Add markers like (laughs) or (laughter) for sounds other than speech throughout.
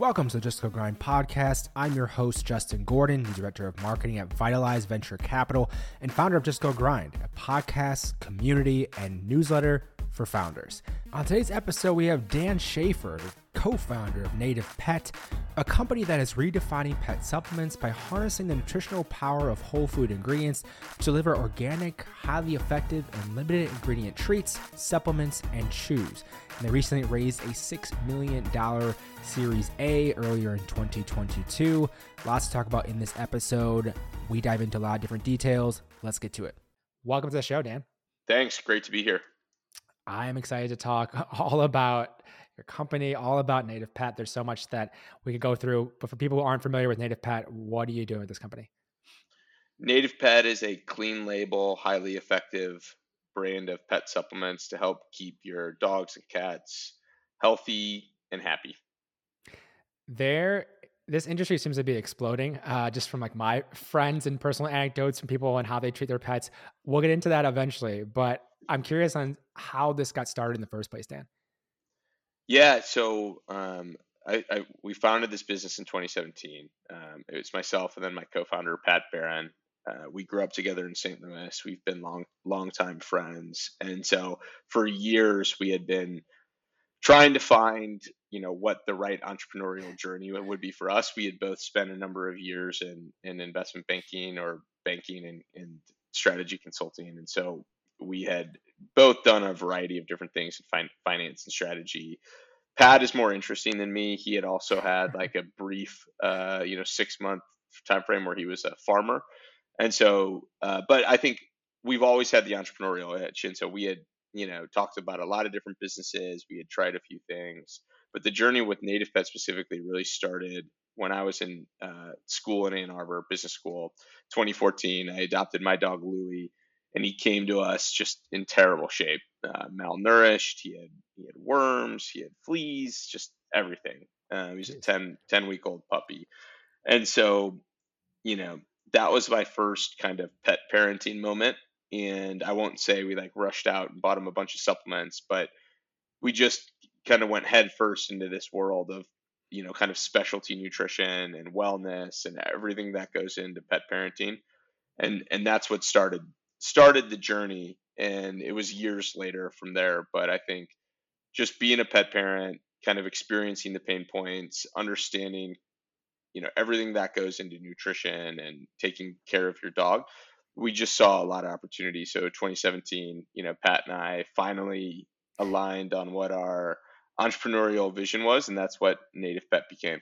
Welcome to the Just Go Grind podcast. I'm your host, Justin Gordon, the Director of Marketing at Vitalize Venture Capital and founder of Just Go Grind, a podcast, community, and newsletter for founders. On today's episode, we have Dan Schaefer, co founder of Native Pet, a company that is redefining pet supplements by harnessing the nutritional power of whole food ingredients to deliver organic, highly effective, and limited ingredient treats, supplements, and chews. And they recently raised a $6 million Series A earlier in 2022. Lots to talk about in this episode. We dive into a lot of different details. Let's get to it. Welcome to the show, Dan. Thanks. Great to be here. I am excited to talk (laughs) all about your company, all about Native Pet. There's so much that we could go through. But for people who aren't familiar with Native Pet, what are you doing with this company? Native Pet is a clean label, highly effective brand of pet supplements to help keep your dogs and cats healthy and happy. There, this industry seems to be exploding. Uh, just from like my friends and personal anecdotes from people and how they treat their pets. We'll get into that eventually, but I'm curious on how this got started in the first place, Dan. Yeah, so um, I, I, we founded this business in 2017. Um, it was myself and then my co-founder Pat Barron. Uh, we grew up together in St. Louis. We've been long, long time friends, and so for years we had been trying to find, you know, what the right entrepreneurial journey would be for us. We had both spent a number of years in in investment banking or banking and, and strategy consulting, and so we had both done a variety of different things in fin- finance and strategy. Pat is more interesting than me. He had also had (laughs) like a brief, uh, you know, six month time frame where he was a farmer, and so, uh, but I think we've always had the entrepreneurial itch, and so we had, you know, talked about a lot of different businesses. We had tried a few things, but the journey with Native Pet specifically really started when I was in uh, school in Ann Arbor, business school, 2014. I adopted my dog Louie and he came to us just in terrible shape, uh, malnourished. He had he had worms, he had fleas, just everything. Um, he's a 10, 10 week old puppy, and so you know that was my first kind of pet parenting moment. And I won't say we like rushed out and bought him a bunch of supplements, but we just kind of went headfirst into this world of you know kind of specialty nutrition and wellness and everything that goes into pet parenting. And and that's what started started the journey and it was years later from there. But i think just being a pet parent kind of experiencing the pain points understanding you know everything that goes into nutrition and taking care of your dog we just saw a lot of opportunity. So 2017 you know pat and i finally aligned on what our entrepreneurial vision was and that's what native pet became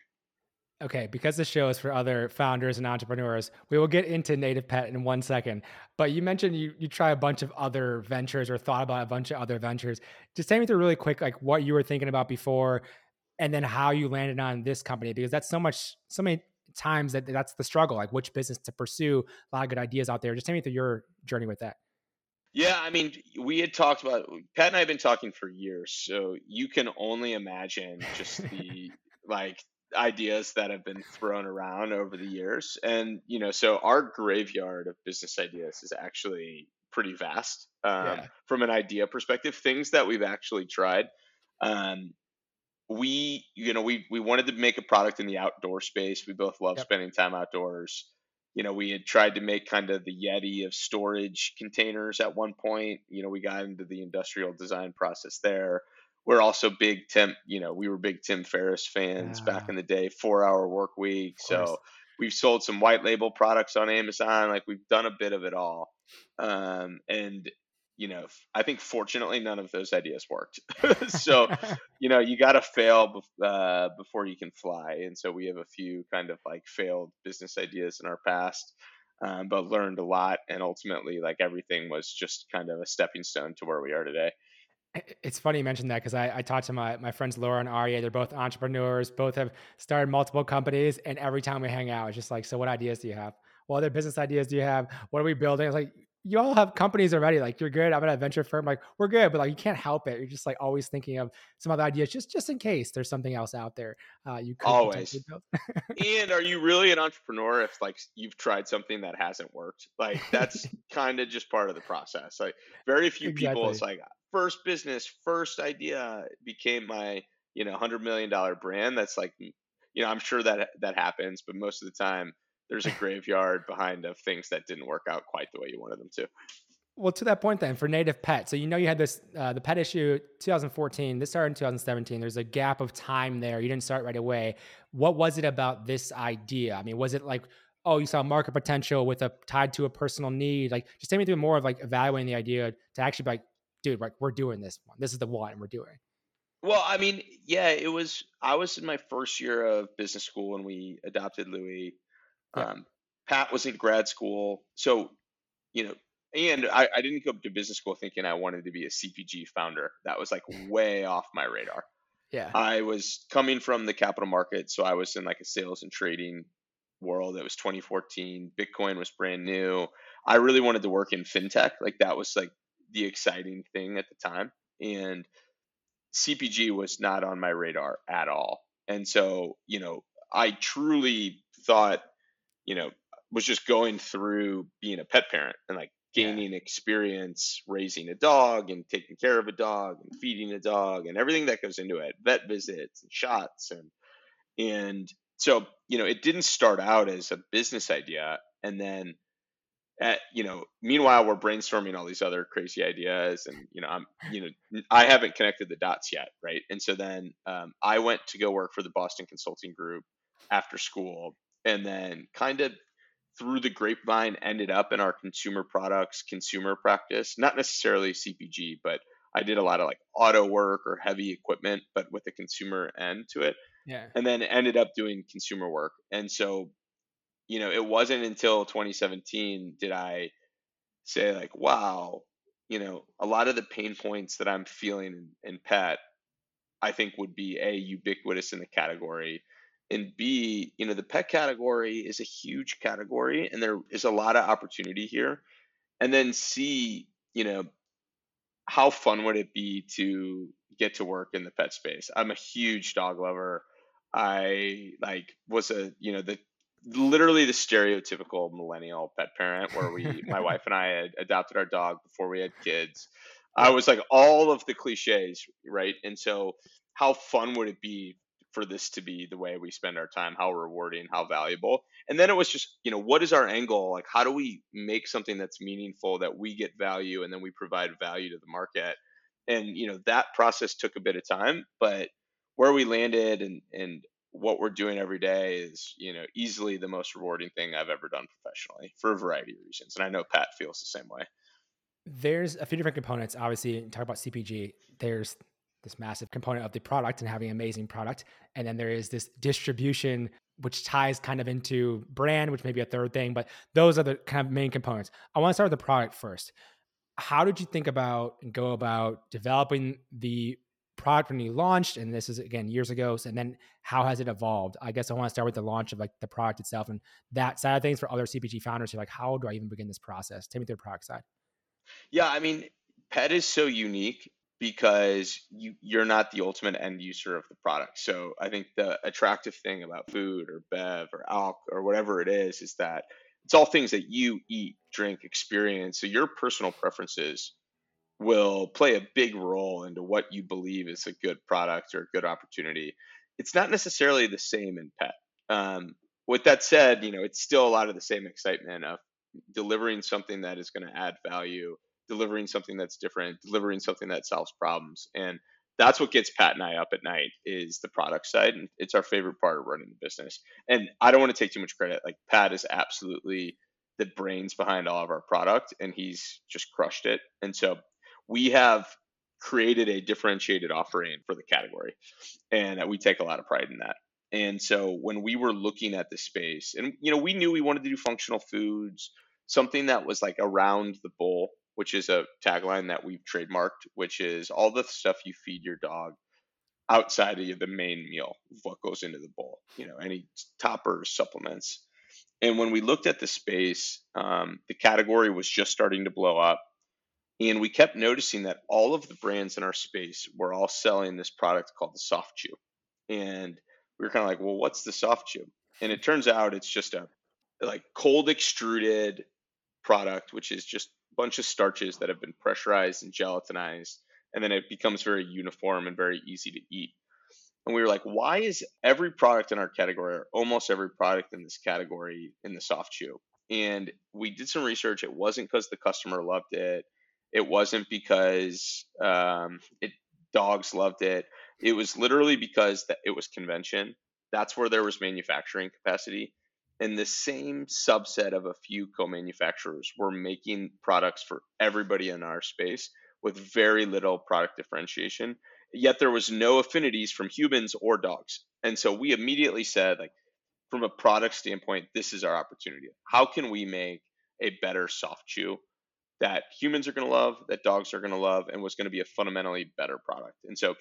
Okay, because the show is for other founders and entrepreneurs, we will get into Native Pet in one second. But you mentioned you you try a bunch of other ventures or thought about a bunch of other ventures. Just take me through really quick, like what you were thinking about before, and then how you landed on this company because that's so much, so many times that that's the struggle, like which business to pursue. A lot of good ideas out there. Just take me through your journey with that. Yeah, I mean, we had talked about Pat and I have been talking for years, so you can only imagine just (laughs) the like ideas that have been thrown around over the years. And, you know, so our graveyard of business ideas is actually pretty vast um, yeah. from an idea perspective. Things that we've actually tried. Um, we, you know, we, we wanted to make a product in the outdoor space. We both love yep. spending time outdoors. You know, we had tried to make kind of the Yeti of storage containers at one point. You know, we got into the industrial design process there we're also big Tim, you know, we were big Tim Ferriss fans yeah. back in the day, four hour work week. So we've sold some white label products on Amazon. Like we've done a bit of it all. Um, and, you know, I think fortunately none of those ideas worked. (laughs) (laughs) so, you know, you got to fail uh, before you can fly. And so we have a few kind of like failed business ideas in our past. Um, but learned a lot and ultimately like everything was just kind of a stepping stone to where we are today it's funny you mentioned that because I, I talked to my, my friends Laura and Arya. They're both entrepreneurs, both have started multiple companies. And every time we hang out, it's just like, so what ideas do you have? What other business ideas do you have? What are we building? It's like, you all have companies already. Like you're good. I'm at a venture firm. Like we're good, but like you can't help it. You're just like always thinking of some other ideas, just just in case there's something else out there. Uh, you could always. and are you really an entrepreneur if like you've tried something that hasn't worked? Like that's (laughs) kind of just part of the process. Like very few exactly. people. It's like first business, first idea became my you know hundred million dollar brand. That's like you know, I'm sure that that happens, but most of the time there's a graveyard behind of things that didn't work out quite the way you wanted them to. Well, to that point, then for Native Pet, so you know you had this uh, the pet issue 2014. This started in 2017. There's a gap of time there. You didn't start right away. What was it about this idea? I mean, was it like, oh, you saw market potential with a tied to a personal need? Like, just take me through more of like evaluating the idea to actually be like, dude, like we're doing this one. This is the one we're doing. Well, I mean, yeah, it was. I was in my first year of business school when we adopted Louis. Yeah. Um, Pat was in grad school, so you know and I, I didn't go to business school thinking I wanted to be a CPG founder. That was like (laughs) way off my radar. Yeah. I was coming from the capital market, so I was in like a sales and trading world. It was 2014. Bitcoin was brand new. I really wanted to work in fintech. Like that was like the exciting thing at the time. And CPG was not on my radar at all. And so, you know, I truly thought, you know, was just going through being a pet parent and like gaining yeah. experience raising a dog and taking care of a dog and feeding a dog and everything that goes into it vet visits and shots and and so you know it didn't start out as a business idea and then at, you know meanwhile we're brainstorming all these other crazy ideas and you know i'm you know i haven't connected the dots yet right and so then um, i went to go work for the boston consulting group after school and then kind of through the grapevine ended up in our consumer products consumer practice not necessarily cpg but i did a lot of like auto work or heavy equipment but with a consumer end to it yeah. and then ended up doing consumer work and so you know it wasn't until 2017 did i say like wow you know a lot of the pain points that i'm feeling in, in pet i think would be a ubiquitous in the category and B, you know, the pet category is a huge category and there is a lot of opportunity here. And then C, you know, how fun would it be to get to work in the pet space? I'm a huge dog lover. I like was a, you know, the literally the stereotypical millennial pet parent where we my wife and I had adopted our dog before we had kids. I was like all of the cliches, right? And so how fun would it be for this to be the way we spend our time how rewarding how valuable. And then it was just you know what is our angle like how do we make something that's meaningful that we get value and then we provide value to the market? And you know that process took a bit of time but where we landed and and what we're doing every day is you know easily the most rewarding thing i've ever done professionally for a variety of reasons. And i know pat feels the same way. There's a few different components obviously talk about cpg there's this massive component of the product and having amazing product. And then there is this distribution, which ties kind of into brand, which may be a third thing, but those are the kind of main components. I want to start with the product first. How did you think about and go about developing the product when you launched? And this is again years ago. So, and then how has it evolved? I guess I want to start with the launch of like the product itself and that side of things for other CPG founders who are like, how do I even begin this process? Take me through the product side. Yeah, I mean, pet is so unique because you you're not the ultimate end user of the product. So I think the attractive thing about food or bev or alc or whatever it is is that it's all things that you eat, drink, experience. So your personal preferences will play a big role into what you believe is a good product or a good opportunity. It's not necessarily the same in pet. Um, with that said, you know, it's still a lot of the same excitement of delivering something that is going to add value delivering something that's different, delivering something that solves problems. And that's what gets Pat and I up at night is the product side. And it's our favorite part of running the business. And I don't want to take too much credit. Like Pat is absolutely the brains behind all of our product and he's just crushed it. And so we have created a differentiated offering for the category. And we take a lot of pride in that. And so when we were looking at the space, and you know, we knew we wanted to do functional foods, something that was like around the bowl which is a tagline that we've trademarked, which is all the stuff you feed your dog outside of the main meal, what goes into the bowl, you know, any toppers, supplements. And when we looked at the space, um, the category was just starting to blow up. And we kept noticing that all of the brands in our space were all selling this product called the soft chew. And we were kind of like, well, what's the soft chew? And it turns out it's just a like cold extruded product, which is just bunch of starches that have been pressurized and gelatinized, and then it becomes very uniform and very easy to eat. And we were like, why is every product in our category, or almost every product in this category, in the soft chew? And we did some research. It wasn't because the customer loved it. It wasn't because um, it dogs loved it. It was literally because it was convention. That's where there was manufacturing capacity. And the same subset of a few co-manufacturers were making products for everybody in our space with very little product differentiation. Yet there was no affinities from humans or dogs. And so we immediately said, like, from a product standpoint, this is our opportunity. How can we make a better soft chew that humans are going to love, that dogs are going to love, and was going to be a fundamentally better product? And so,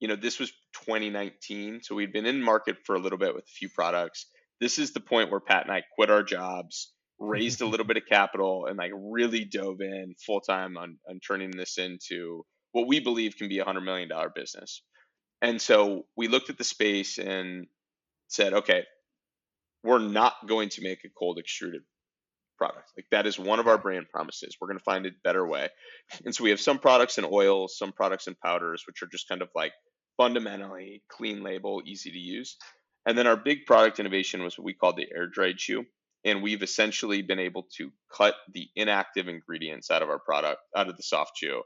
you know, this was 2019. So we'd been in market for a little bit with a few products. This is the point where Pat and I quit our jobs, raised a (laughs) little bit of capital, and like really dove in full time on, on turning this into what we believe can be a $100 million business. And so we looked at the space and said, okay, we're not going to make a cold extruded product. Like that is one of our brand promises. We're going to find a better way. And so we have some products in oils, some products in powders, which are just kind of like fundamentally clean label, easy to use. And then our big product innovation was what we called the air dried chew. And we've essentially been able to cut the inactive ingredients out of our product, out of the soft chew,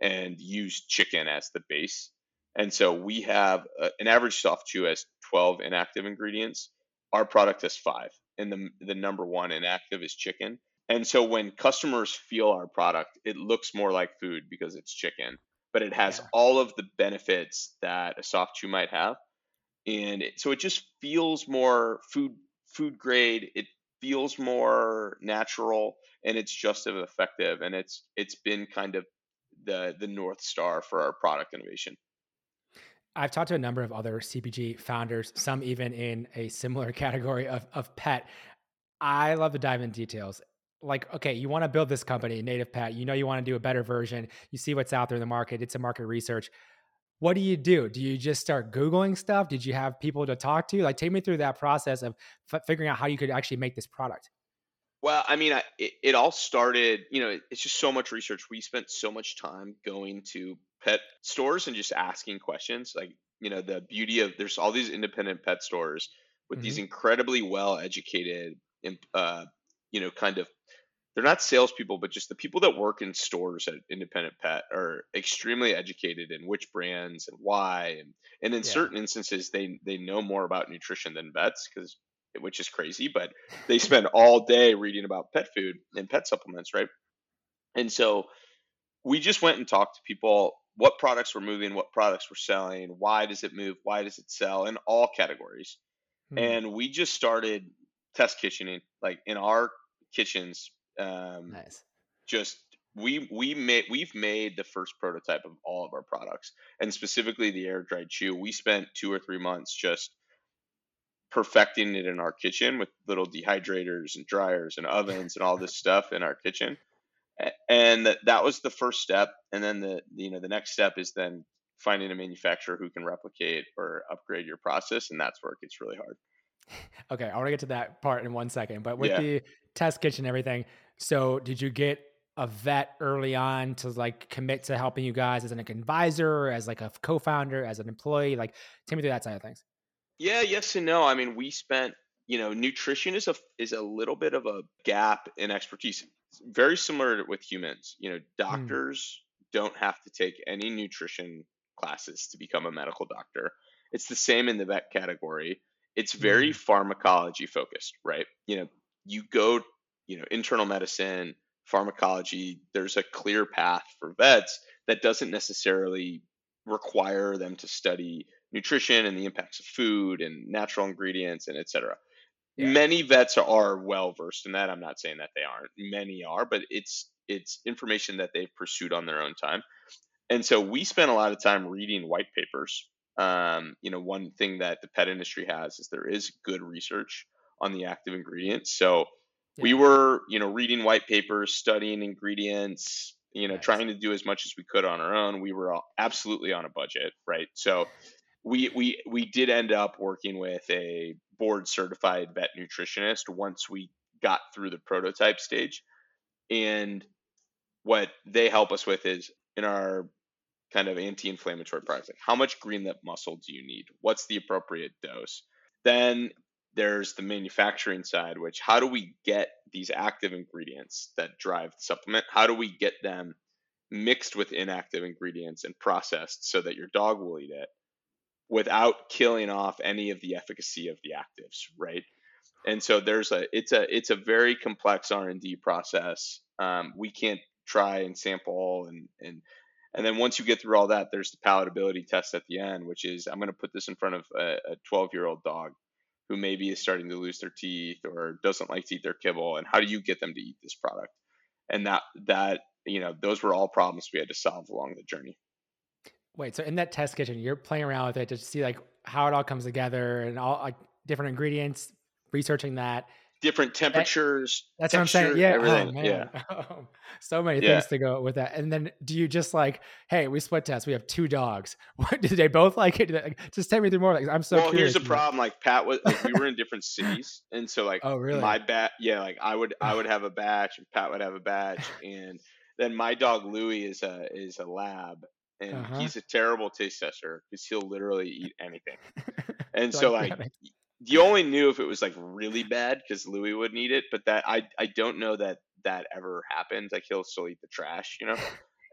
and use chicken as the base. And so we have uh, an average soft chew has 12 inactive ingredients our product has five, and the the number one inactive is chicken. And so when customers feel our product, it looks more like food because it's chicken, but it has yeah. all of the benefits that a soft chew might have. And it, so it just feels more food food grade. It feels more natural and it's just as effective and it's it's been kind of the the north star for our product innovation. I've talked to a number of other CPG founders, some even in a similar (laughs) category of, of pet. I love to dive in details. Like, okay, you want to build this company, Native Pet. You know, you want to do a better version. You see what's out there in the market. It's a market research. What do you do? Do you just start Googling stuff? Did you have people to talk to? Like, take me through that process of f- figuring out how you could actually make this product. Well, I mean, I, it, it all started, you know, it's just so much research. We spent so much time going to pet stores and just asking questions. Like, you know, the beauty of there's all these independent pet stores with mm-hmm. these incredibly well educated, uh, you know, kind of they're not salespeople, but just the people that work in stores at Independent Pet are extremely educated in which brands and why, and and in yeah. certain instances they they know more about nutrition than vets because which is crazy, but they spend all day reading about pet food and pet supplements, right? And so we just went and talked to people what products were moving, what products were selling, why does it move, why does it sell in all categories. Hmm. And we just started test kitchening, like in our kitchens. Um, nice. Just we we made we've made the first prototype of all of our products, and specifically the air dried chew. We spent two or three months just perfecting it in our kitchen with little dehydrators and dryers and ovens and all this stuff in our kitchen and that, that was the first step and then the you know the next step is then finding a manufacturer who can replicate or upgrade your process and that's where it gets really hard (laughs) okay i want to get to that part in one second but with yeah. the test kitchen and everything so did you get a vet early on to like commit to helping you guys as an advisor as like a co-founder as an employee like take me through that side of things yeah yes and no i mean we spent you know nutrition is a is a little bit of a gap in expertise very similar with humans. You know, hmm. doctors mm. don't have to take any nutrition classes to become a medical doctor. It's the same in the vet category. It's very mm. pharmacology focused, right? You know, you go, you know, internal medicine, pharmacology, there's a clear path for vets that doesn't necessarily require them to study nutrition and the impacts of food and natural ingredients and et cetera. Yeah. Many vets are well versed in that. I'm not saying that they aren't. Many are, but it's it's information that they've pursued on their own time. And so we spent a lot of time reading white papers. Um, you know, one thing that the pet industry has is there is good research on the active ingredients. So yeah. we were, you know, reading white papers, studying ingredients, you know, nice. trying to do as much as we could on our own. We were absolutely on a budget, right? So we we we did end up working with a board certified vet nutritionist once we got through the prototype stage and what they help us with is in our kind of anti-inflammatory products. Like how much green lip mussel do you need? What's the appropriate dose? Then there's the manufacturing side, which how do we get these active ingredients that drive the supplement? How do we get them mixed with inactive ingredients and processed so that your dog will eat it without killing off any of the efficacy of the actives, right? And so there's a it's a it's a very complex R and D process. Um, we can't try and sample and and and then once you get through all that, there's the palatability test at the end, which is I'm going to put this in front of a 12 year old dog who maybe is starting to lose their teeth or doesn't like to eat their kibble, and how do you get them to eat this product? And that that you know those were all problems we had to solve along the journey. Wait, so in that test kitchen, you're playing around with it to see like how it all comes together and all like different ingredients, researching that different temperatures. That's texture, what I'm saying. Yeah. Everything. (laughs) Oh, yeah. so many yeah. things to go with that. And then do you just like, hey, we split test. We have two dogs. (laughs) What did they both like it? Just tell me through more. Like, I'm so well, curious. here's the problem. Like Pat was, like, we were in different (laughs) cities. And so like, oh, really? My bat. Yeah. Like I would, I would have a batch and Pat would have a batch. And then my dog Louie is a, is a lab and uh-huh. he's a terrible taste tester because he'll literally eat anything. And so like you only knew if it was like really bad because Louis wouldn't eat it, but that I I don't know that that ever happened. Like he'll still eat the trash, you know.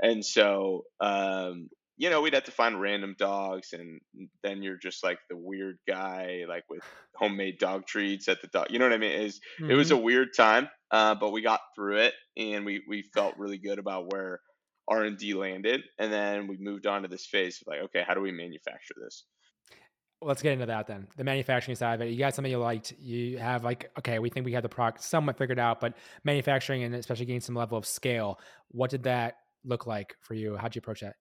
and so um, you know, we'd have to find random dogs, and then you're just like the weird guy, like with homemade dog treats at the dog. You know what I mean? It was, mm-hmm. it was a weird time, uh, but we got through it, and we we felt really good about where R and D landed, and then we moved on to this phase of like, okay, how do we manufacture this? Let's get into that then. The manufacturing side of it. You got something you liked. You have like, okay, we think we have the product somewhat figured out, but manufacturing and especially getting some level of scale. What did that look like for you? How'd you approach that?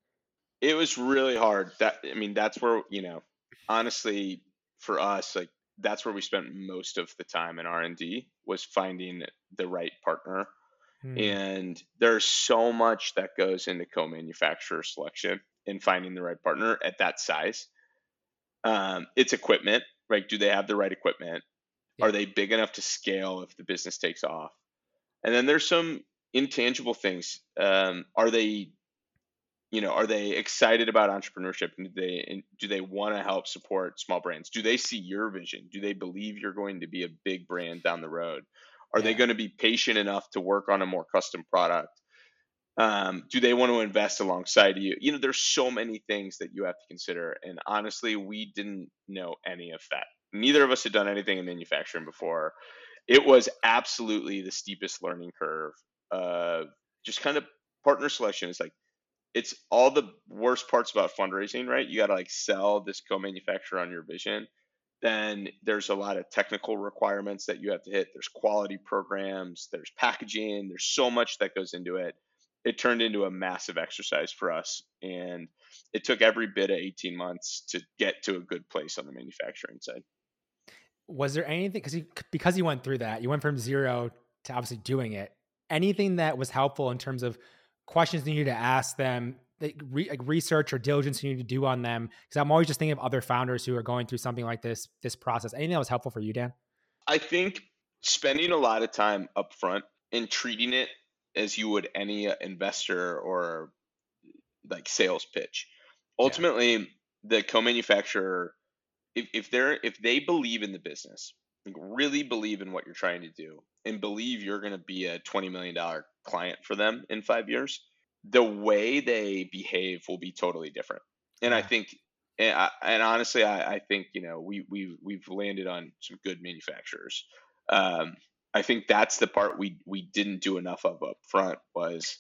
It was really hard. That I mean, that's where you know, honestly, for us, like that's where we spent most of the time in R and D was finding the right partner. Hmm. And there's so much that goes into co-manufacturer selection and finding the right partner at that size um, it's equipment, right? Do they have the right equipment? Yeah. Are they big enough to scale if the business takes off? And then there's some intangible things. Um, are they, you know, are they excited about entrepreneurship? And do they do they want to help support small brands? Do they see your vision? Do they believe you're going to be a big brand down the road? Are yeah. they going to be patient enough to work on a more custom product? Um, do they want to invest alongside you? You know there's so many things that you have to consider and honestly we didn't know any of that. Neither of us had done anything in manufacturing before. It was absolutely the steepest learning curve just kind of partner selection. Is like it's all the worst parts about fundraising right? You got to like sell this co-manufacturer on your vision. Then there's a lot of technical requirements that you have to hit. There's quality programs there's packaging there's so much that goes into it it turned into a massive exercise for us and it took every bit of 18 months to get to a good place on the manufacturing side. Was there anything because you because you went through that you went from zero to obviously doing it anything that was helpful in terms of questions you need to ask them like, research or diligence you need to do on them? Because i'm always just thinking of other founders who are going through something like this this process. Anything that was helpful for you dan? I think spending a lot of time up front and treating it as you would any investor or like sales pitch. Ultimately, yeah. the co-manufacturer, if, if they're if they believe in the business, like really believe in what you're trying to do, and believe you're going to be a twenty million dollar client for them in five years, the way they behave will be totally different. And yeah. I think, and, I, and honestly, I, I, think you know we we we've landed on some good manufacturers. Um, I think that's the part we we didn't do enough of up front was,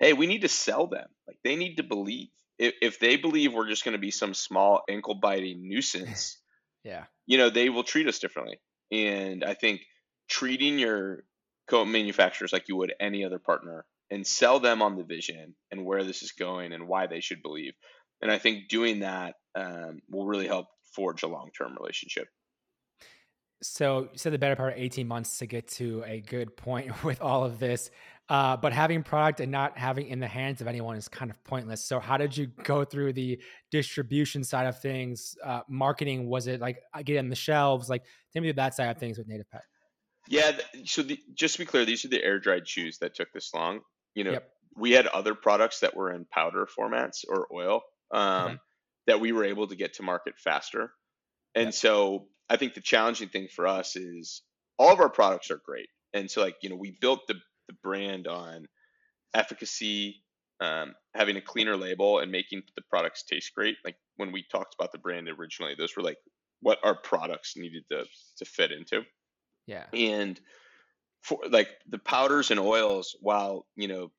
hey, we need to sell them. Like they need to believe. If if they believe we're just going to be some small ankle biting nuisance, (laughs) yeah, you know, they will treat us differently. And I think treating your co-manufacturers like you would any other partner and sell them on the vision and where this is going and why they should believe. And I think doing that um, will really help forge a long-term relationship. So you said the better part of 18 months to get to a good point (laughs) with all of this. Uh, but having product and not having in the hands of anyone is kind of pointless. So how did you go through the distribution side of things? Uh, marketing was it like get on the shelves? Like tell me that side of things with Native Pet. Yeah. So the, just to be clear, these are the air dried chews that took this long. You know, yep. we had other products that were in powder formats or oil um, okay. that we were able to get to market faster. And so I think the challenging thing for us is all of our products are great. And so like, you know, we built the, the brand on efficacy, um, having a cleaner label and making the products taste great. Like when we talked about the brand originally, those were like what our products needed to to fit into. Yeah. And for like the powders and oils, while you know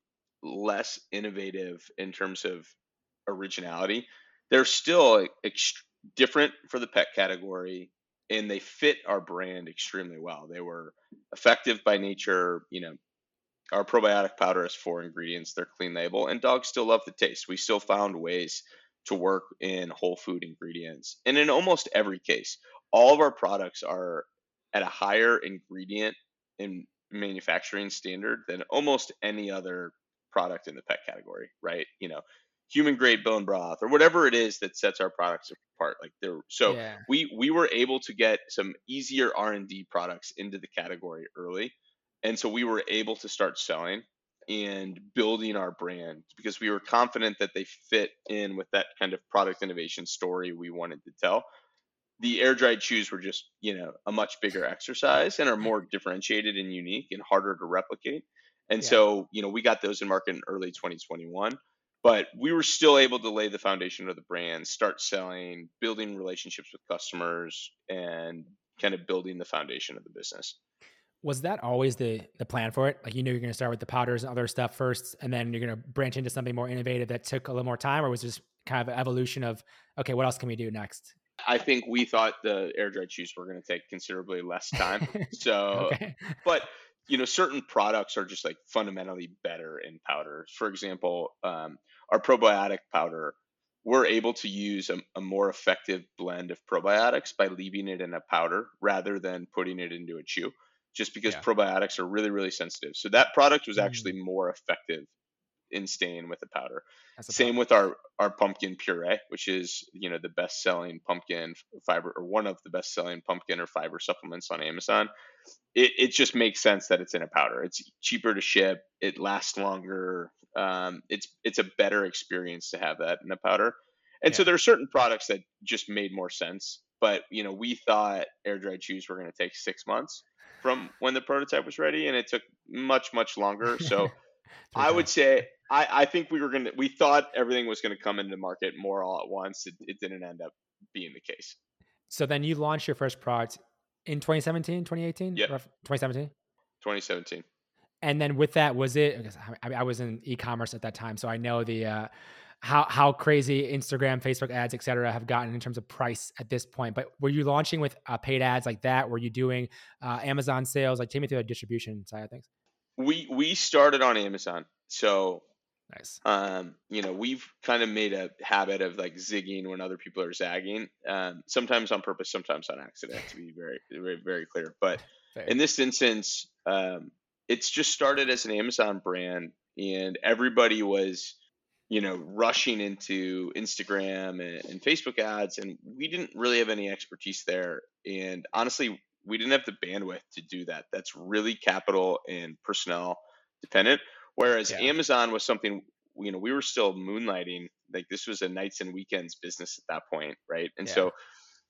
less innovative in terms of originality, they're still ex- different for the pet category and they fit our brand extremely well. They were effective by nature, you know, our probiotic powder has four ingredients, they're clean label, and dogs still love the taste. We still found ways to work in whole food ingredients. And in almost every case, all of our products are at a higher ingredient and manufacturing standard than almost any other product in the pet category, right? You know, human grade bone broth or whatever it is that sets our products apart. Like there, so yeah. we we were able to get some easier R and D products into the category early, and so we were able to start selling and building our brand because we were confident that they fit in with that kind of product innovation story we wanted to tell. The air dried chews were just, you know, a much bigger exercise and are more differentiated and unique and harder to replicate. And yeah. so, you know, we got those in market in early 2021, but we were still able to lay the foundation of the brand, start selling, building relationships with customers, and kind of building the foundation of the business was that always the the plan for it? Like you knew you're going to start with the powders and other stuff first, and then you're going to branch into something more innovative that took a little more time, or was this kind of an evolution of okay, what else can we do next? I think we thought the air dried chews were going to take considerably less time. (laughs) So, okay. but you know, certain products are just like fundamentally better in powder. For example, um, our probiotic powder, we're able to use a, a, more effective blend of probiotics by leaving it in a powder rather than putting it into a chew just because yeah. probiotics are really really sensitive. So that product was actually mm. more effective in stain with the powder. Same with our our pumpkin puree, which is you know the best selling pumpkin fiber or one of the best selling pumpkin or fiber supplements on Amazon. It it just makes sense that it's in a powder. It's cheaper to ship. It lasts longer. Um, it's it's a better experience to have that in a powder. And yeah. so there are certain products that just made more sense. But you know, we thought air dried chews were going to take six months from when the prototype was ready, and it took much much longer. So (laughs) I would say I, I think we were gonna we thought everything was gonna come into the market more all at once. It, it didn't end up being the case. So then you launched your first product in 2017, 2018? Yeah. 2017? 2017. And then with that, was it? I, mean, I was in e-commerce at that time, so I know the uh, how how crazy Instagram, Facebook ads, et cetera, have gotten in terms of price at this point. But were you launching with uh, paid ads like that? Were you doing uh, Amazon sales? Like, take me through the distribution side of things. We we started on Amazon, so nice. Um, you know, we've kind of made a habit of like zigging when other people are zagging. Um, sometimes on purpose, sometimes on accident. To be very very very clear, but (laughs) Fair. in this instance, um, it's just started as an Amazon brand, and everybody was you know, rushing into Instagram and, and, Facebook ads, and we didn't really have any expertise there. And honestly, we didn't have the bandwidth to do that. That's really capital and personnel dependent. Whereas yeah. Amazon was something, you know, we were still moonlighting. Like this was a nights and weekends business at that point, right? And yeah. so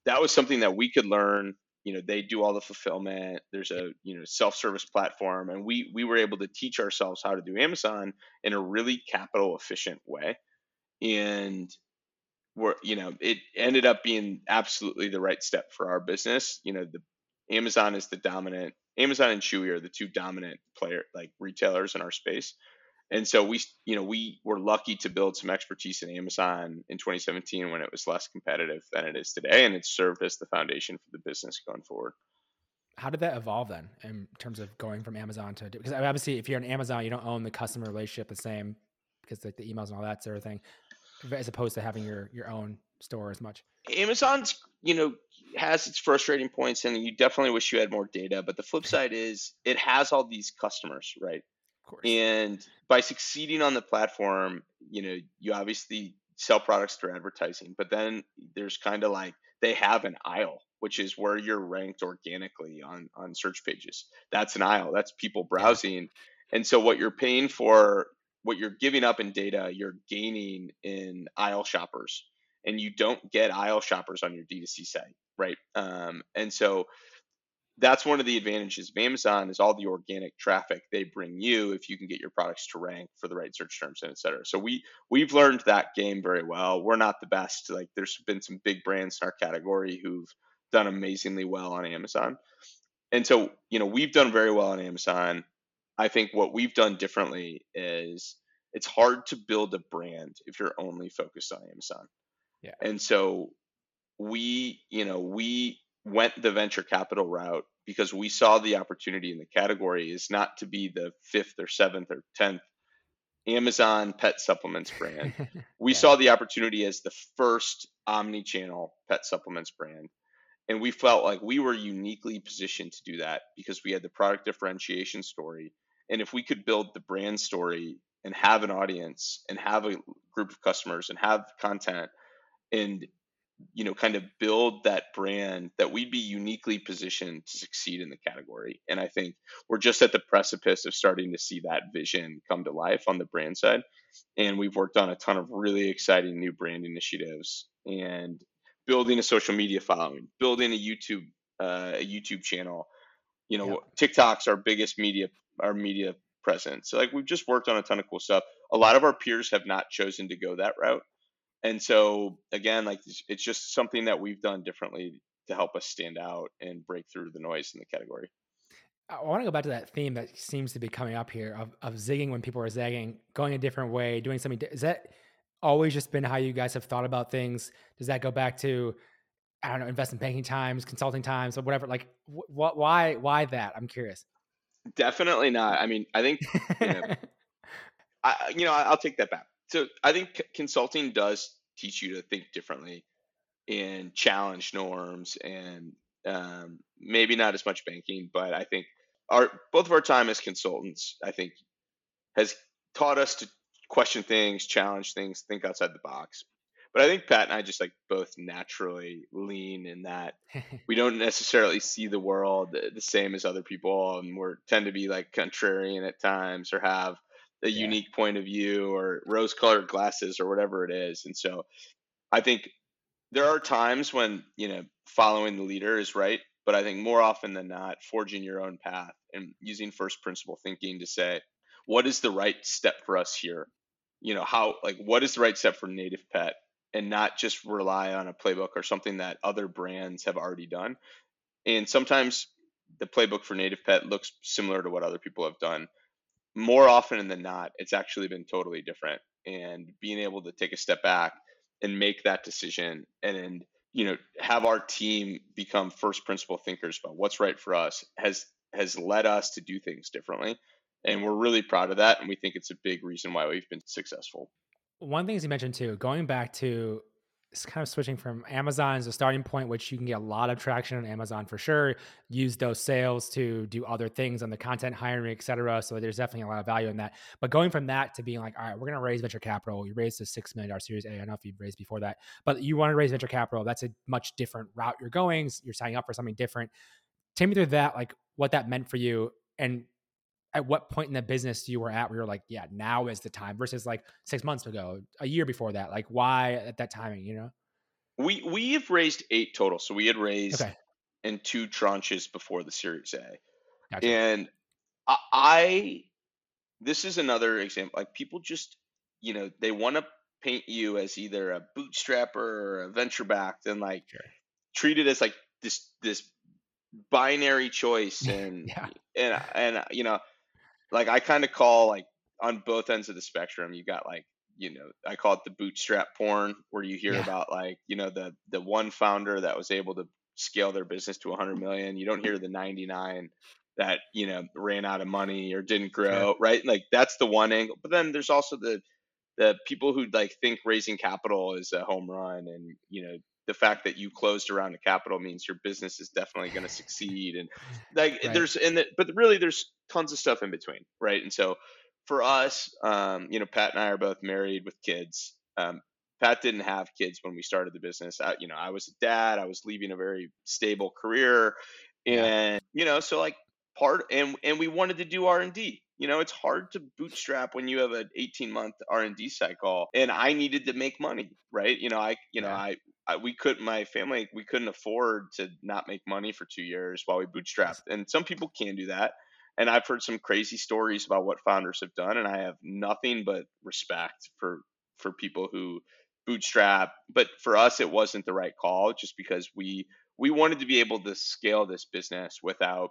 that was something that we could learn you know they do all the fulfillment there's a you know self-service platform and we we were able to teach ourselves how to do amazon in a really capital efficient way and we're you know it ended up being absolutely the right step for our business you know the amazon is the dominant amazon and chewy are the two dominant player like retailers in our space. And so we you know we were lucky to build some expertise in amazon in 2017 when it was less competitive than it is today and it served as the foundation for the business going forward. How did that evolve then in terms of going from amazon to because obviously if you're on amazon you don't own the customer relationship the same because like the emails and all that sort of thing as opposed to having your your own store as much amazon's you know has its frustrating points and you definitely wish you had more data but the flip (laughs) side is it has all these customers right Of course. And by succeeding on the platform, you know, you obviously sell products through advertising, but then there's kind of like they have an aisle, which is where you're ranked organically on on search pages. That's an aisle. That's people browsing. And so what you're paying for what you're giving up in data, you're gaining in aisle shoppers, and you don't get aisle shoppers on your D2C site, right? Um, and so that's one of the advantages of Amazon is all the organic traffic they bring you if you can get your products to rank for the right search terms and et cetera. So we we've learned that game very well. We're not the best. Like there's been some big brands in our category who've done amazingly well on Amazon. And so, you know, we've done very well on Amazon. I think what we've done differently is it's hard to build a brand if you're only focused on Amazon. Yeah. And so we, you know, we went the venture capital route because we saw the opportunity in the category is not to be the fifth or seventh or tenth Amazon pet supplements brand. (laughs) We yeah. saw the opportunity as the first omni-channel pet supplements brand. And we felt like we were uniquely positioned to do that because we had the product differentiation story. And if we could build the brand story and have an audience and have a group of customers and have content and you know kind of build that brand that we'd be uniquely positioned to succeed in the category. And i think we're just at the precipice of starting to see that vision come to life on the brand side. And we've worked on a ton of really exciting new brand initiatives and building a social media following building a youtube uh, a youtube channel. You know yeah. tiktok's our biggest media our media presence. So like we've just worked on a ton of cool stuff. A lot of our peers have not chosen to go that route. And so again like it's just something that we've done differently to help us stand out and break through the noise in the category. I want to go back to that theme that seems to be coming up here of, of zigging when people are zagging going a different way doing something is that always just been how you guys have thought about things? Does that go back to i don't know investment banking times consulting times or whatever like what why why that? I'm curious definitely not i mean i think you know, (laughs) I, you know i'll take that back so I think consulting does teach you to think differently and challenge norms and um, maybe not as much banking, but I think our both of our time as consultants, I think, has taught us to question things, challenge things, think outside the box. But I think Pat and I just like both naturally lean in that (laughs) we don't necessarily see the world the same as other people, and we're tend to be like contrarian at times or have a yeah. unique point of view or rose colored glasses or whatever it is. And so I think there are times when, you know, following the leader is right, but I think more often than not, forging your own path and using first principle thinking to say, what is the right step for us here? You know, how, like, what is the right step for native pet? And not just rely on a playbook or something that other brands have already done. And sometimes the playbook for native pet looks similar to what other people have done more often than not, it's actually been totally different. And being able to take a step back and make that decision and, and you know have our team become first principle thinkers about what's right for us has has led us to do things differently and we're really proud of that and we think it's a big reason why we've been successful one thing you mentioned too going back to it's kind of switching from Amazon as a starting point, which you can get a lot of traction on Amazon for sure. Use those sales to do other things on the content hiring, et cetera. So there's definitely a lot of value in that. But going from that to being like, all right, we're going to raise venture capital. You raised a $6 million series A. I don't know if you've raised before that, but you want to raise venture capital. That's a much different route you're going. You're signing up for something different. Take me through that, like what that meant for you and at what point in the business you were at where you're like, yeah, now is the time versus like six months ago, a year before that? Like, why at that timing, you know? We we have raised eight total. So we had raised okay. in two tranches before the Series A. Gotcha. And I, I this is another example. Like people just, you know, they want to paint you as either a bootstrapper or a venture backed and like sure. treat it as like this this binary choice (laughs) and yeah. and and you know like I kind of call like on both ends of the spectrum. You got like you know I call it the bootstrap porn, where you hear yeah. about like you know the the one founder that was able to scale their business to 100 million. You don't hear the 99 that you know ran out of money or didn't grow, right? Like that's the one angle. But then there's also the the people who like think raising capital is a home run, and you know the fact that you closed around the capital means your business is definitely going to succeed and like right. there's and the, but really there's tons of stuff in between right? And so for us um, you know pat and i are both married with kids. Um, pat didn't have kids when we started the business. I, you know i was a dad. I was leaving a very stable career. And yeah. you know so like part and and we wanted to do r&d you know, it's hard to bootstrap when you have an 18 month R&D cycle and I needed to make money, right? You know, I, you know, I, I, we couldn't, my family, we couldn't afford to not make money for two years while we bootstrapped. And some people can do that. And I've heard some crazy stories about what founders have done. And I have nothing but respect for, for people who bootstrap. But for us, it wasn't the right call just because we, we wanted to be able to scale this business without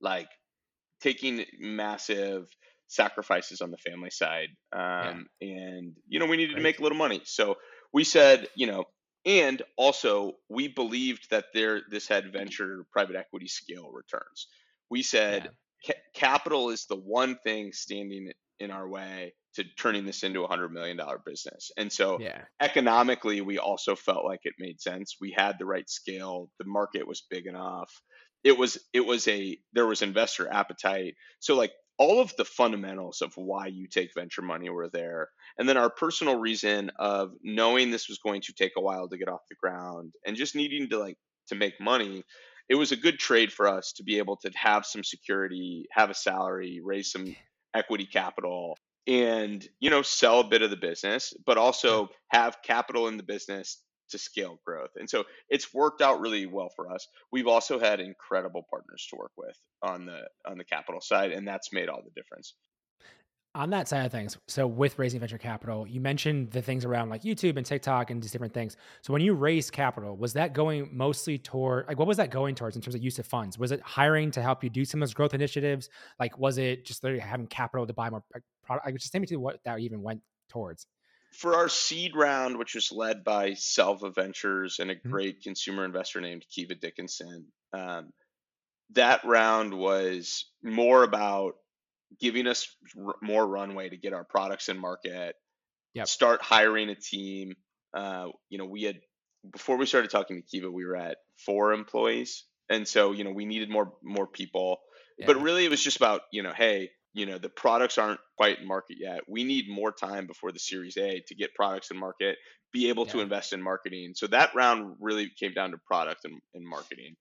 like taking massive sacrifices on the family side. Um, yeah. And, you know, we needed to make a little money. So we said, you know, and also we believed that there this had venture private equity scale returns. We said yeah. ca- capital is the one thing standing in our way to turning this into a hundred million dollar business. And so yeah. economically, we also felt like it made sense. We had the right scale. The market was big enough. It was it was a there was investor appetite. So like all of the fundamentals of why you take venture money were there. And then our personal reason of knowing this was going to take a while to get off the ground and just needing to like to make money it was a good trade for us to be able to have some security, have a salary, raise some equity capital, and you know sell a bit of the business but also have capital in the business to scale growth and so it's worked out really well for us we've also had incredible partners to work with on the on the capital side and that's made all the difference on that side of things, so with raising venture capital, you mentioned the things around like YouTube and TikTok and these different things. So when you raised capital, was that going mostly toward like what was that going towards in terms of use of funds? Was it hiring to help you do some of those growth initiatives? Like was it just having capital to buy more product? I just take me to what that even went towards. For our seed round, which was led by Selva Ventures and a mm-hmm. great consumer investor named Kiva Dickinson, um, that round was more about giving us r- more runway to get our products in market, yep. start hiring a team. Uh, you know, we had before we started talking to Kiva, we were at four employees, and so you know we needed more more people. Yeah. But really, it was just about you know, hey, you know, the products aren't quite in market yet. We need more time before the Series A to get products in market, be able yeah. to invest in marketing. So that round really came down to product and, and marketing.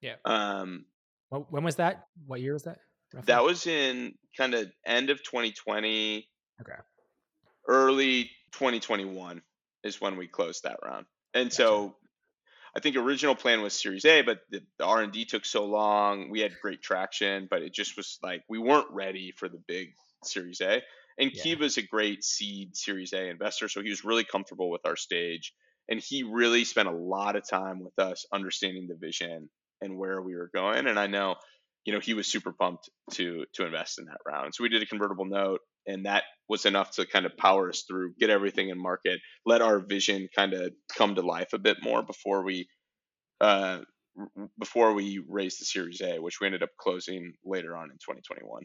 Yeah. Um, when was that? What year was that? Roughly? That was in kind of end of 2020. Okay. Early 2021 is when we closed that round. And gotcha. so I think original plan was Series A, but the, the R and D took so long. We had great traction, but it just was like we weren't ready for the big Series A. And yeah. Kiva's a great seed Series A investor, so he was really comfortable with our stage, and he really spent a lot of time with us understanding the vision and where we were going. And I know you know, he was super pumped to to invest in that round. So we did a convertible note, and that was enough to kind of power us through, get everything in market, let our vision kind of come to life a bit more before we uh, before we raised the Series A, which we ended up closing later on in 2021.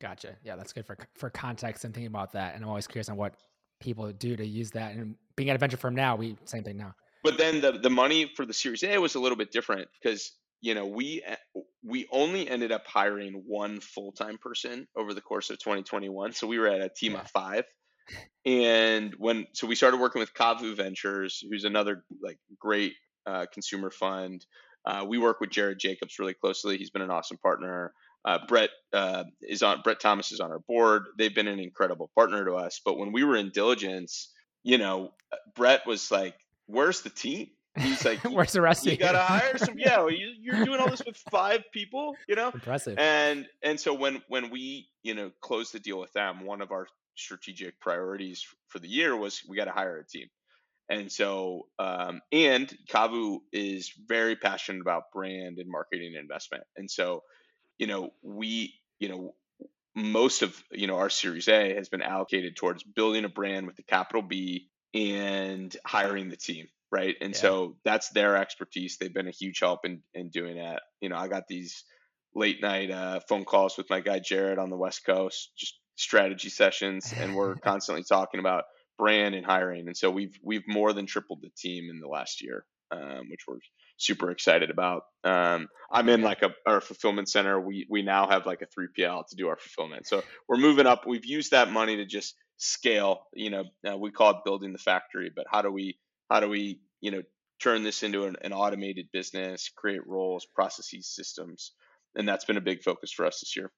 Gotcha. Yeah, that's good for for context and thinking about that. And I'm always curious on what people do to use that. And being at a venture firm now, we same thing now. But then the the money for the Series A was a little bit different because you know we we only ended up hiring one full-time person over the course of 2021 so we were at a team yeah. of five. And when so we started working with CAVU ventures who's another like great uh, consumer fund. Uh, we work with jared jacobs really closely. He's been an awesome partner. Uh, brett uh, is on brett thomas is on our board. They've been an incredible partner to us. But when we were in diligence you know brett was like where's the team He's like, (laughs) "Where's the rest you? You gotta (laughs) hire some. Yeah, you, you're doing all this with five people, you know. Impressive. And and so when when we you know closed the deal with them, one of our strategic priorities for the year was we got to hire a team. And so, um, and CAVU is very passionate about brand and marketing investment. And so, you know, we, you know, most of you know our Series A has been allocated towards building a brand with the capital B and hiring the team right? And yeah. so that's their expertise. They've been a huge help in in doing that. You know, I got these late night uh, phone calls with my guy Jared on the West Coast, just strategy sessions, and we're (laughs) constantly talking about brand and hiring. And so we've we've more than tripled the team in the last year, um, which we're super excited about. Um, I'm in like a our fulfillment center. We we now have like a 3PL to do our fulfillment. So we're moving up. We've used that money to just scale. You know, uh, we call it building the factory, but how do we how do we you know turn this into an, an automated business create roles processes systems and that's been a big focus for us this year.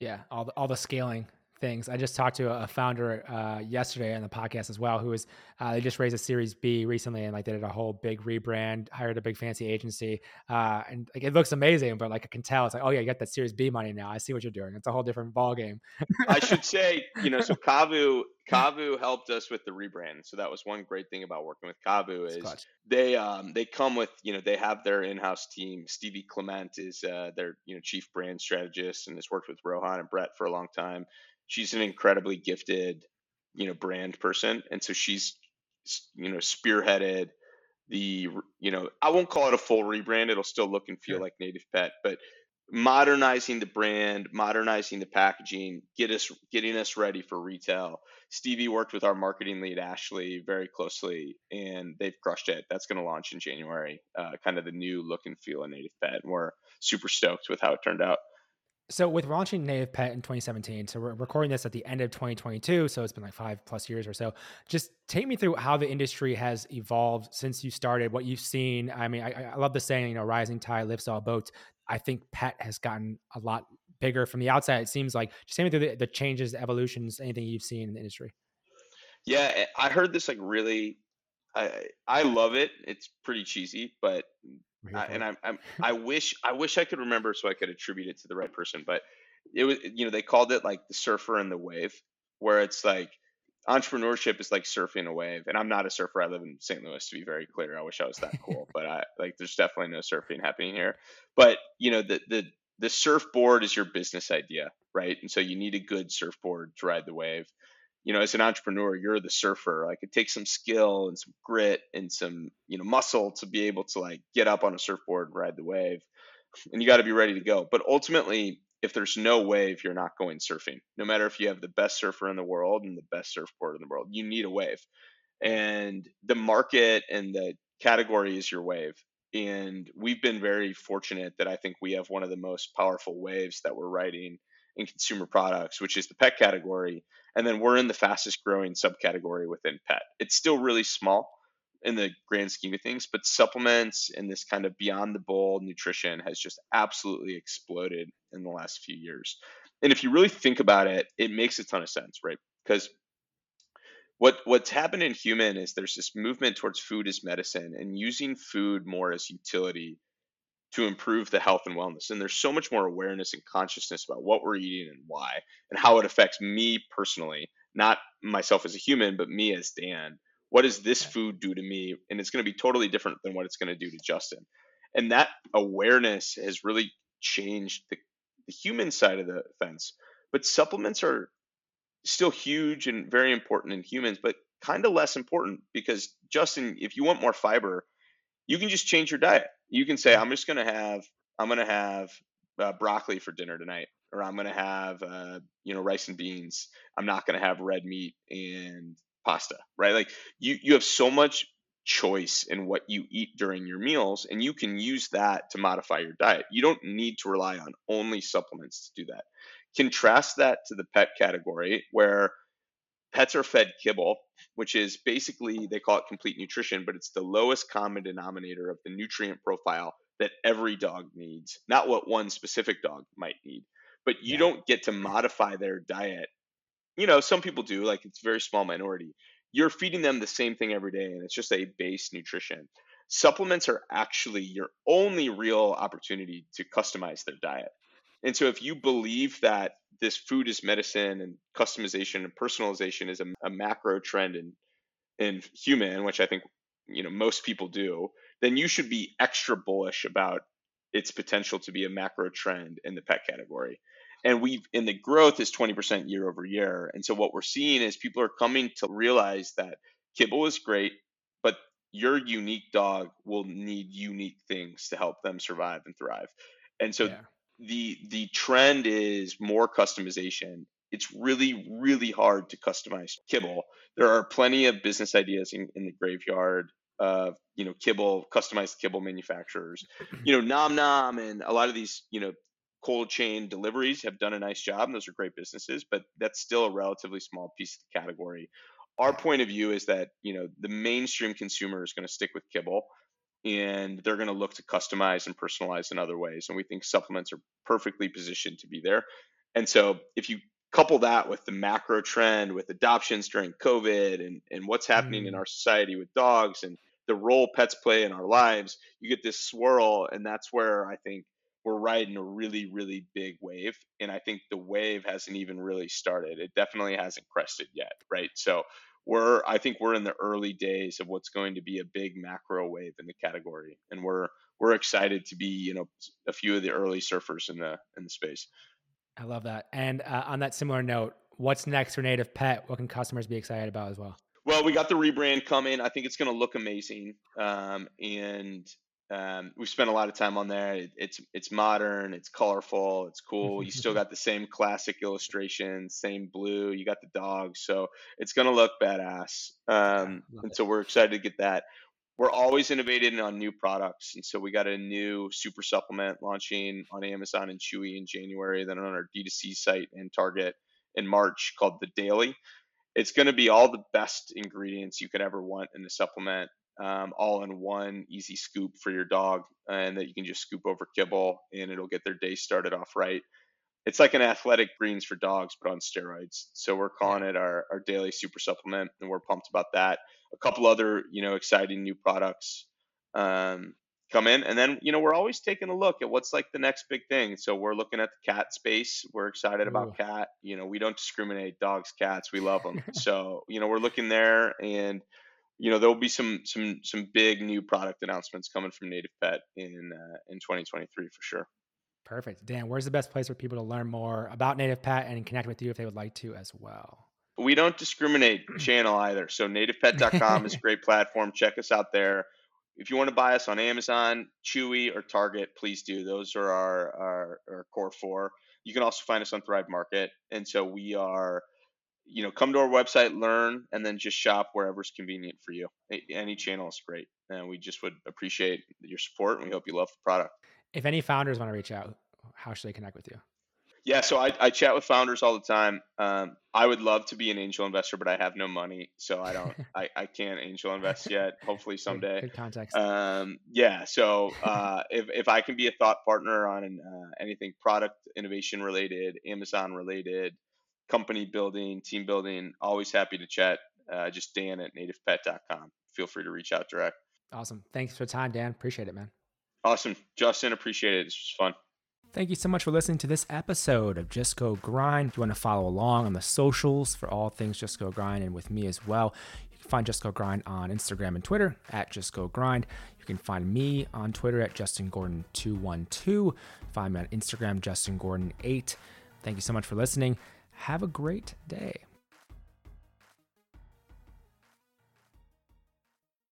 Yeah, all the all the scaling things. I just talked to a founder uh, yesterday on the podcast as well, who was uh, they just raised a Series B recently, and like they did a whole big rebrand, hired a big fancy agency, uh, and like it looks amazing. But like I can tell, it's like, oh yeah, you got that Series B money now. I see what you're doing. It's a whole different ball game. I should say, you know, so (laughs) CAVU CAVU helped us with the rebrand. So that was one great thing about working with CAVU is they um, they come with you know they have their in-house team. Stevie Clement is uh, their you know chief brand strategist and has worked with Rohan and Brett for a long time she's an incredibly gifted, you know, brand person, and so she's, you know, spearheaded the, you know, I won't call it a full rebrand. It'll still look and feel like Native Pet, but modernizing the brand, modernizing the packaging, get us getting us ready for retail. Stevie worked with our marketing lead Ashley very closely, and they've crushed it. That's going to launch in January. Uh, kind of the new look and feel of Native Pet, and we're super stoked with how it turned out. So with launching Native Pet in 2017, so we're recording this at the end of 2022, so it's been like five plus years or so. Just take me through how the industry has evolved since you started, what you've seen. I mean, I, I love the saying, you know, rising tide lifts all boats. I think pet has gotten a lot bigger from the outside. It seems like just take me through the, the changes, the evolutions, anything you've seen in the industry. Yeah, eh, I heard this like really. I I love it. It's pretty cheesy, but uh, and I'm, I'm (laughs) I wish I wish I could remember so I could attribute it to the right person, but it was you know they called it like the surfer and the wave, where it's like entrepreneurship is like surfing a wave. And I'm not a surfer. I live in St. Louis to be very clear. I wish I was that cool, but I like there's definitely no surfing happening here. But you know the the the surfboard is your business idea, right? And so you need a good surfboard to ride the wave you know, as an entrepreneur, you're the surfer. Like it takes some skill and some grit and some, you know, muscle to be able to like get up on a surfboard and ride the wave. And you got to be ready to go. But ultimately, if there's no wave, you're not going surfing. No matter if you have the best surfer in the world and the best surfboard in the world, you need a wave. And the market and the category is your wave. And we've been very fortunate that I think we have one of the most powerful waves that we're riding in consumer products, which is the pet category. And then we're in the fastest growing subcategory within pet. It's still really small in the grand scheme of things, but supplements and this kind of beyond the bowl nutrition has just absolutely exploded in the last few years. And if you really think about it, it makes a ton of sense, right? Because what what's happened in human is there's this movement towards food as medicine and using food more as utility to improve the health and wellness. And there's so much more awareness and consciousness about what we're eating and why and how it affects me personally, not myself as a human, but me as Dan. What does this food do to me? And it's going to be totally different than what it's going to do to Justin. And that awareness has really changed the, the human side of the fence. But supplements are still huge and very important in humans, but kind of less important because Justin, if you want more fiber, you can just change your diet. You can say, I'm just going to have, I'm going to have uh, broccoli for dinner tonight, or I'm going to have, uh, you know, rice and beans. I'm not going to have red meat and pasta, right? Like you, you have so much choice in what you eat during your meals, and you can use that to modify your diet. You don't need to rely on only supplements to do that. Contrast that to the pet category where pets are fed kibble, which is basically they call it complete nutrition, but it's the lowest common denominator of the nutrient profile that every dog needs, not what one specific dog might need. But you yeah. don't get to modify their diet. You know, some people do, like it's a very small minority. You're feeding them the same thing every day, and it's just a base nutrition. Supplements are actually your only real opportunity to customize their diet. And so if you believe that this food is medicine and customization and personalization is a, a macro trend in in human, which I think you know most people do, then you should be extra bullish about its potential to be a macro trend in the pet category. And we've in the growth is 20% year over year. And so what we're seeing is people are coming to realize that kibble is great, but your unique dog will need unique things to help them survive and thrive. And so yeah the the trend is more customization. It's really really hard to customize kibble. There are plenty of business ideas in, in the graveyard of you know kibble customized kibble manufacturers. (clears throat) You know Nom Nom and a lot of these you know cold chain deliveries have done a nice job and those are great businesses, but that's still a relatively small piece of the category. Our point of view is that you know the mainstream consumer is going to stick with kibble and they're going to look to customize and personalize in other ways. And we think supplements are perfectly positioned to be there. And so if you couple that with the macro trend with adoptions during COVID and, and what's happening mm. in our society with dogs and the role pets play in our lives, you get this swirl. And that's where I think we're riding a really, really big wave. And I think the wave hasn't even really started. It definitely hasn't crested yet, right? So we're I think we're in the early days of what's going to be a big macro wave in the category. And we're we're excited to be, you know, a few of the early surfers in the in the space. I love that. And uh, on that similar note, what's next for Native Pet? What can customers be excited about as well? Well, we got the rebrand coming. I think it's going to look amazing. Um, and um, we've spent a lot of time on there. It, it's it's modern, it's colorful, it's cool. You still (laughs) got the same classic illustrations, same blue. You got the dog, so it's gonna look badass. Um, and it. so we're excited to get that. We're always innovating on new products, and so we got a new super supplement launching on Amazon and Chewy in January, then on our D2C site and Target in March called the Daily. It's going to be all the best ingredients you could ever want in a supplement um, all in one easy scoop for your dog, and that you can just scoop over kibble and it'll get their day started off right. It's like an athletic greens for dogs, but on steroids. So we're calling it our, our daily super supplement, and we're pumped about that. A couple other, you know, exciting new products um, come in, and then you know we're always taking a look at what's like the next big thing. So we're looking at the cat space. We're excited about cat. You know, we don't discriminate dogs, cats. We love them. (laughs) so you know, we're looking there and you know, there will be some some some big new product announcements coming from Native Pet in uh, in 2023 for sure. Perfect, Dan. Where's the best place for people to learn more about Native Pet and connect with you if they would like to as well? We don't discriminate (clears throat) channel either. So (laughs) nativepet.com is a great platform. Check us out there. If you want to buy us on Amazon, Chewy, or Target, please do. Those are our, our, our core four. You can also find us on Thrive Market. And so we are you know, come to our website, learn, and then just shop wherever's convenient for you. Any channel is great, and we just would appreciate your support. And we hope you love the product. If any founders want to reach out, how should they connect with you? Yeah, so I, I chat with founders all the time. Um, I would love to be an angel investor, but I have no money, so I don't. (laughs) I, I can't angel invest (laughs) yet. Hopefully someday. Good, context. Um, yeah, so (laughs) uh, if if I can be a thought partner on uh, anything product innovation related, Amazon related, company building, team building, always happy to chat. Uh, just Dan at nativepet.com. Feel free to reach out direct. Awesome. Thanks for the time, Dan. Appreciate it, man. Awesome. Justin, appreciate it. This was fun. Thank you so much for listening to this episode of Just Go Grind. If you want to follow along on the socials for all things Just Go Grind and with me as well, you can find Just Go Grind on Instagram and Twitter at Just Go Grind. You can find me on Twitter at Justin Gordon212. Find me on Instagram, Justin Gordon8. Thank you so much for listening. Have a great day.